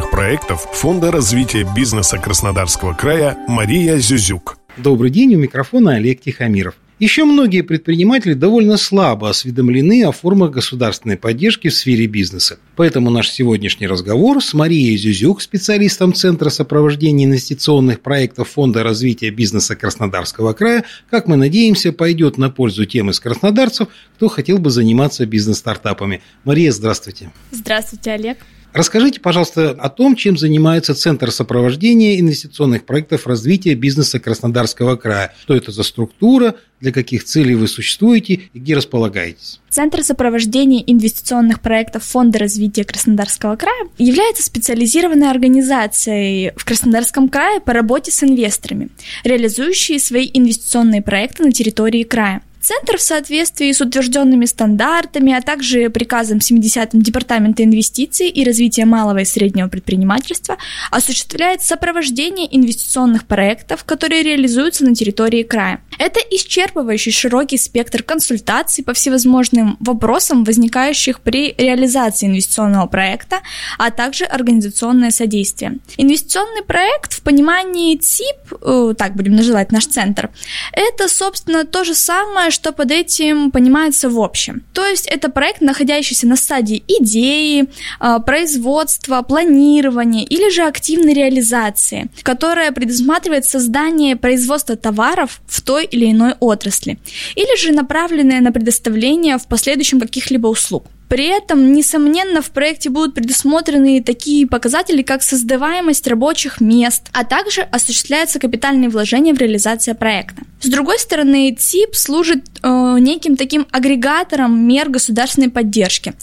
проектов Фонда развития бизнеса Краснодарского края Мария Зюзюк. Добрый день, у микрофона Олег Тихомиров. Еще многие предприниматели довольно слабо осведомлены о формах государственной поддержки в сфере бизнеса. Поэтому наш сегодняшний разговор с Марией Зюзюк, специалистом Центра сопровождения инвестиционных проектов Фонда развития бизнеса Краснодарского края, как мы надеемся, пойдет на пользу тем из краснодарцев, кто хотел бы заниматься бизнес-стартапами. Мария, здравствуйте. Здравствуйте, Олег. Расскажите, пожалуйста, о том, чем занимается Центр сопровождения инвестиционных проектов развития бизнеса Краснодарского края. Что это за структура, для каких целей вы существуете и где располагаетесь? Центр сопровождения инвестиционных проектов Фонда развития Краснодарского края является специализированной организацией в Краснодарском крае по работе с инвесторами, реализующей свои инвестиционные проекты на территории края. Центр в соответствии с утвержденными стандартами, а также приказом 70-м Департамента инвестиций и развития малого и среднего предпринимательства осуществляет сопровождение инвестиционных проектов, которые реализуются на территории края. Это исчерпывающий широкий спектр консультаций по всевозможным вопросам, возникающих при реализации инвестиционного проекта, а также организационное содействие. Инвестиционный проект в понимании ТИП, э, так будем называть наш центр, это, собственно, то же самое, что под этим понимается в общем. То есть это проект, находящийся на стадии идеи, а, производства, планирования или же активной реализации, которая предусматривает создание производства товаров в той или иной отрасли, или же направленное на предоставление в последующем каких-либо услуг. При этом, несомненно, в проекте будут предусмотрены такие показатели, как создаваемость рабочих мест, а также осуществляются капитальные вложения в реализацию проекта. С другой стороны, ТИП служит э, неким таким агрегатором мер государственной поддержки.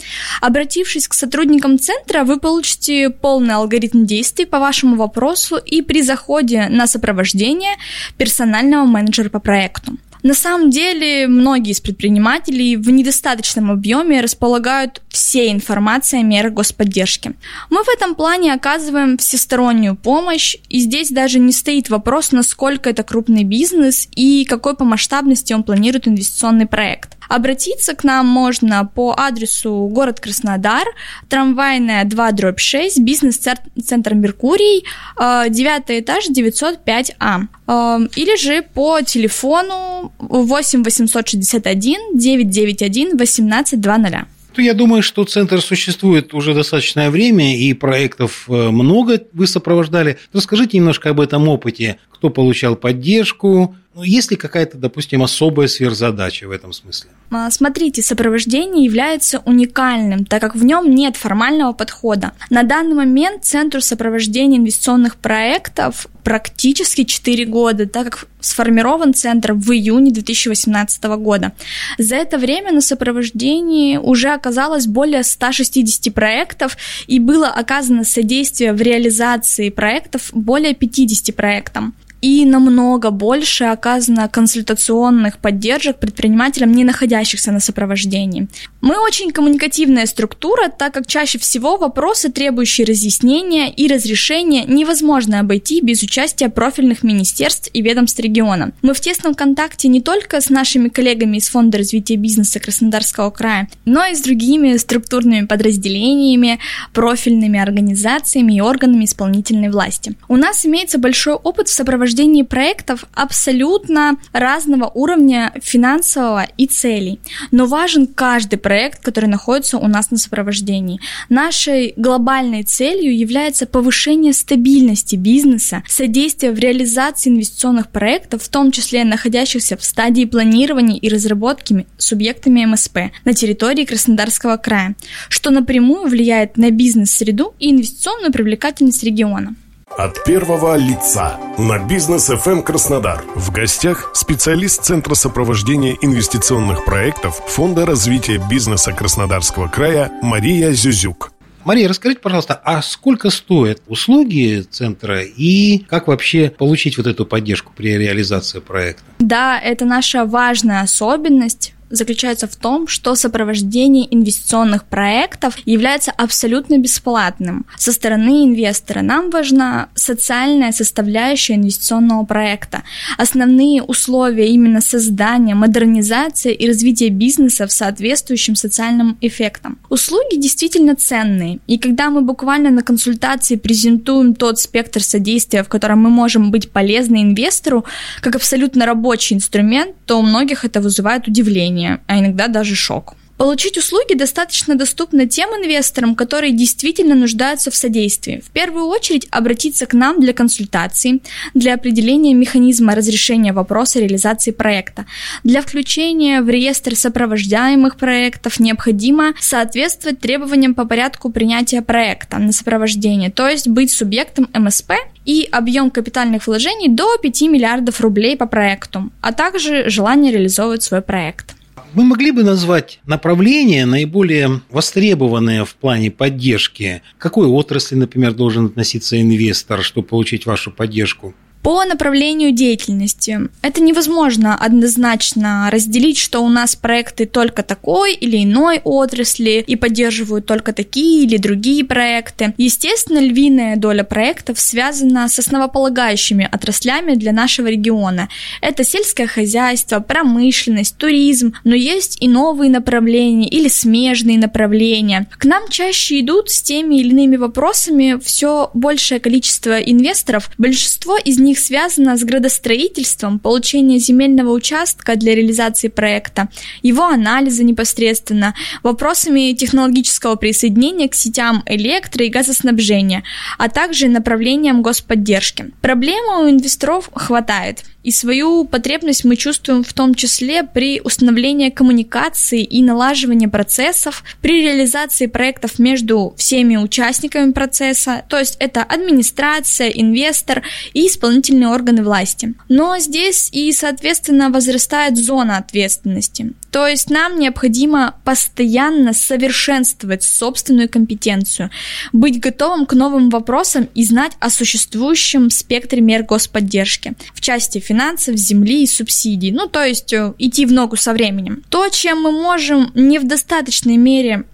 Обратившись к сотрудникам центра, вы получите полный алгоритм действий по вашему вопросу и при заходе на сопровождение персонального менеджера по проекту. На самом деле, многие из предпринимателей в недостаточном объеме располагают всей информацией о мерах господдержки. Мы в этом плане оказываем всестороннюю помощь, и здесь даже не стоит вопрос, насколько это крупный бизнес и какой по масштабности он планирует инвестиционный проект. Обратиться к нам можно по адресу город Краснодар, трамвайная 2 дробь 6, бизнес-центр Меркурий, 9 э, этаж, 905А. Э, или же по телефону 8 861 991 1820. Я думаю, что центр существует уже достаточное время, и проектов э, много вы сопровождали. Расскажите немножко об этом опыте. Кто получал поддержку, ну, есть ли какая-то, допустим, особая сверхзадача в этом смысле? А, смотрите, сопровождение является уникальным, так как в нем нет формального подхода. На данный момент Центру сопровождения инвестиционных проектов практически 4 года, так как сформирован центр в июне 2018 года. За это время на сопровождении уже оказалось более 160 проектов и было оказано содействие в реализации проектов более 50 проектам и намного больше оказано консультационных поддержек предпринимателям, не находящихся на сопровождении. Мы очень коммуникативная структура, так как чаще всего вопросы, требующие разъяснения и разрешения, невозможно обойти без участия профильных министерств и ведомств региона. Мы в тесном контакте не только с нашими коллегами из Фонда развития бизнеса Краснодарского края, но и с другими структурными подразделениями, профильными организациями и органами исполнительной власти. У нас имеется большой опыт в сопровождении сопровождении проектов абсолютно разного уровня финансового и целей. Но важен каждый проект, который находится у нас на сопровождении. Нашей глобальной целью является повышение стабильности бизнеса, содействие в реализации инвестиционных проектов, в том числе находящихся в стадии планирования и разработки субъектами МСП на территории Краснодарского края, что напрямую влияет на бизнес-среду и инвестиционную привлекательность региона. От первого лица на бизнес FM Краснодар. В гостях специалист Центра сопровождения инвестиционных проектов Фонда развития бизнеса Краснодарского края Мария Зюзюк. Мария, расскажите, пожалуйста, а сколько стоят услуги центра и как вообще получить вот эту поддержку при реализации проекта? Да, это наша важная особенность заключается в том, что сопровождение инвестиционных проектов является абсолютно бесплатным. Со стороны инвестора нам важна социальная составляющая инвестиционного проекта. Основные условия именно создания, модернизации и развития бизнеса в соответствующем социальным эффектам. Услуги действительно ценные, и когда мы буквально на консультации презентуем тот спектр содействия, в котором мы можем быть полезны инвестору, как абсолютно рабочий инструмент, то у многих это вызывает удивление удивление, а иногда даже шок. Получить услуги достаточно доступно тем инвесторам, которые действительно нуждаются в содействии. В первую очередь обратиться к нам для консультаций, для определения механизма разрешения вопроса реализации проекта. Для включения в реестр сопровождаемых проектов необходимо соответствовать требованиям по порядку принятия проекта на сопровождение, то есть быть субъектом МСП и объем капитальных вложений до 5 миллиардов рублей по проекту, а также желание реализовывать свой проект. Вы могли бы назвать направления, наиболее востребованные в плане поддержки? Какой отрасли, например, должен относиться инвестор, чтобы получить вашу поддержку? По направлению деятельности это невозможно однозначно разделить, что у нас проекты только такой или иной отрасли и поддерживают только такие или другие проекты. Естественно, львиная доля проектов связана с основополагающими отраслями для нашего региона. Это сельское хозяйство, промышленность, туризм, но есть и новые направления или смежные направления. К нам чаще идут с теми или иными вопросами все большее количество инвесторов, большинство из них них связано с градостроительством, получением земельного участка для реализации проекта, его анализа непосредственно, вопросами технологического присоединения к сетям электро- и газоснабжения, а также направлением господдержки. Проблем у инвесторов хватает. И свою потребность мы чувствуем в том числе при установлении коммуникации и налаживании процессов, при реализации проектов между всеми участниками процесса, то есть это администрация, инвестор и исполнительные органы власти. Но здесь и, соответственно, возрастает зона ответственности. То есть нам необходимо постоянно совершенствовать собственную компетенцию, быть готовым к новым вопросам и знать о существующем спектре мер господдержки в части финансов, земли и субсидий. Ну, то есть э, идти в ногу со временем. То, чем мы можем не в достаточной мере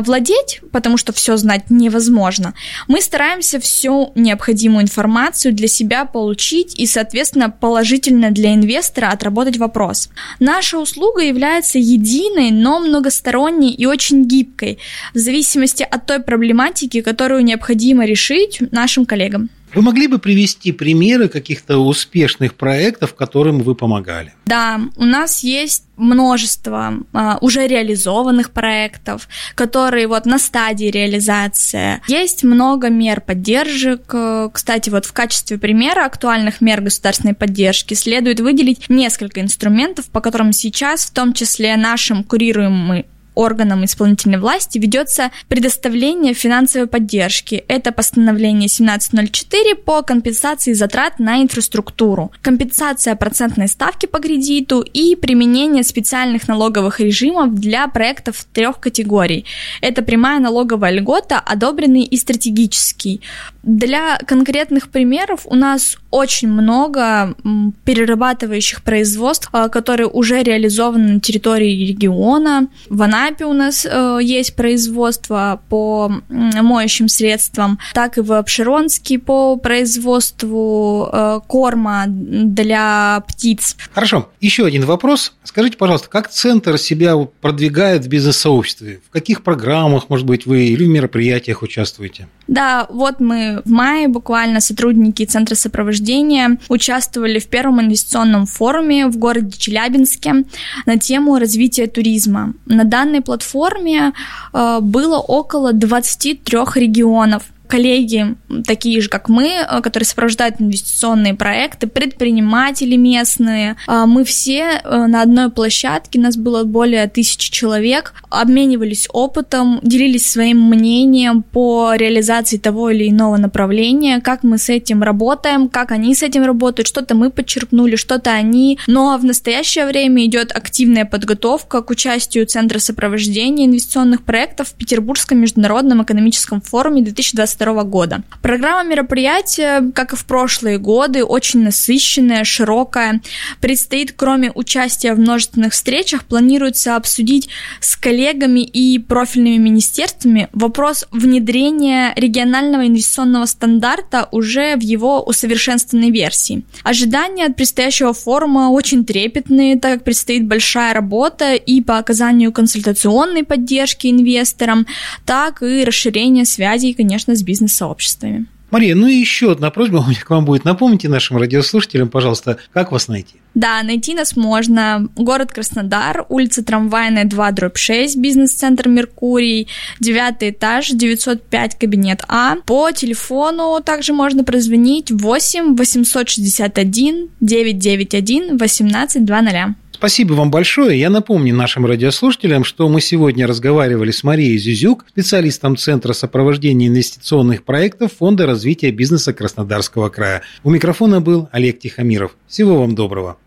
владеть, потому что все знать невозможно, мы стараемся всю необходимую информацию для себя получить и, соответственно, положительно для инвестора отработать вопрос. Наша услуга является единой, но многосторонней и очень гибкой, в зависимости от той проблематики, которую необходимо решить нашим коллегам. Вы могли бы привести примеры каких-то успешных проектов, которым вы помогали? Да, у нас есть множество а, уже реализованных проектов, которые вот на стадии реализации. Есть много мер поддержек. Кстати, вот в качестве примера актуальных мер государственной поддержки следует выделить несколько инструментов, по которым сейчас, в том числе нашим курируемым органам исполнительной власти ведется предоставление финансовой поддержки. Это постановление 1704 по компенсации затрат на инфраструктуру, компенсация процентной ставки по кредиту и применение специальных налоговых режимов для проектов трех категорий. Это прямая налоговая льгота, одобренный и стратегический. Для конкретных примеров у нас очень много перерабатывающих производств, а, которые уже реализованы на территории региона. В Анапе у нас э, есть производство по моющим средствам, так и в Обширонске по производству э, корма для птиц. Хорошо. Еще один вопрос. Скажите, пожалуйста, как центр себя продвигает в бизнес-сообществе? В каких программах, может быть, вы или в мероприятиях участвуете? Да, вот мы в мае буквально сотрудники Центра сопровождения участвовали в первом инвестиционном форуме в городе Челябинске на тему развития туризма. На данной платформе э, было около 23 регионов коллеги, такие же, как мы, которые сопровождают инвестиционные проекты, предприниматели местные. Мы все на одной площадке, нас было более тысячи человек, обменивались опытом, делились своим мнением по реализации того или иного направления, как мы с этим работаем, как они с этим работают, что-то мы подчеркнули, что-то они. Но в настоящее время идет активная подготовка к участию Центра сопровождения инвестиционных проектов в Петербургском международном экономическом форуме 2022 года. Программа мероприятия, как и в прошлые годы, очень насыщенная, широкая. Предстоит, кроме участия в множественных встречах, планируется обсудить с коллегами и профильными министерствами вопрос внедрения регионального инвестиционного стандарта уже в его усовершенствованной версии. Ожидания от предстоящего форума очень трепетные, так как предстоит большая работа и по оказанию консультационной поддержки инвесторам, так и расширение связей, конечно, с бизнес-сообществами. Мария, ну и еще одна просьба у меня к вам будет. Напомните нашим радиослушателям, пожалуйста, как вас найти? Да, найти нас можно. Город Краснодар, улица Трамвайная, 2, дробь 6, бизнес-центр Меркурий, девятый этаж, 905, кабинет А. По телефону также можно прозвонить 8 861 991 18 00. Спасибо вам большое. Я напомню нашим радиослушателям, что мы сегодня разговаривали с Марией Зюзюк, специалистом Центра сопровождения инвестиционных проектов Фонда развития бизнеса Краснодарского края. У микрофона был Олег Тихомиров. Всего вам доброго.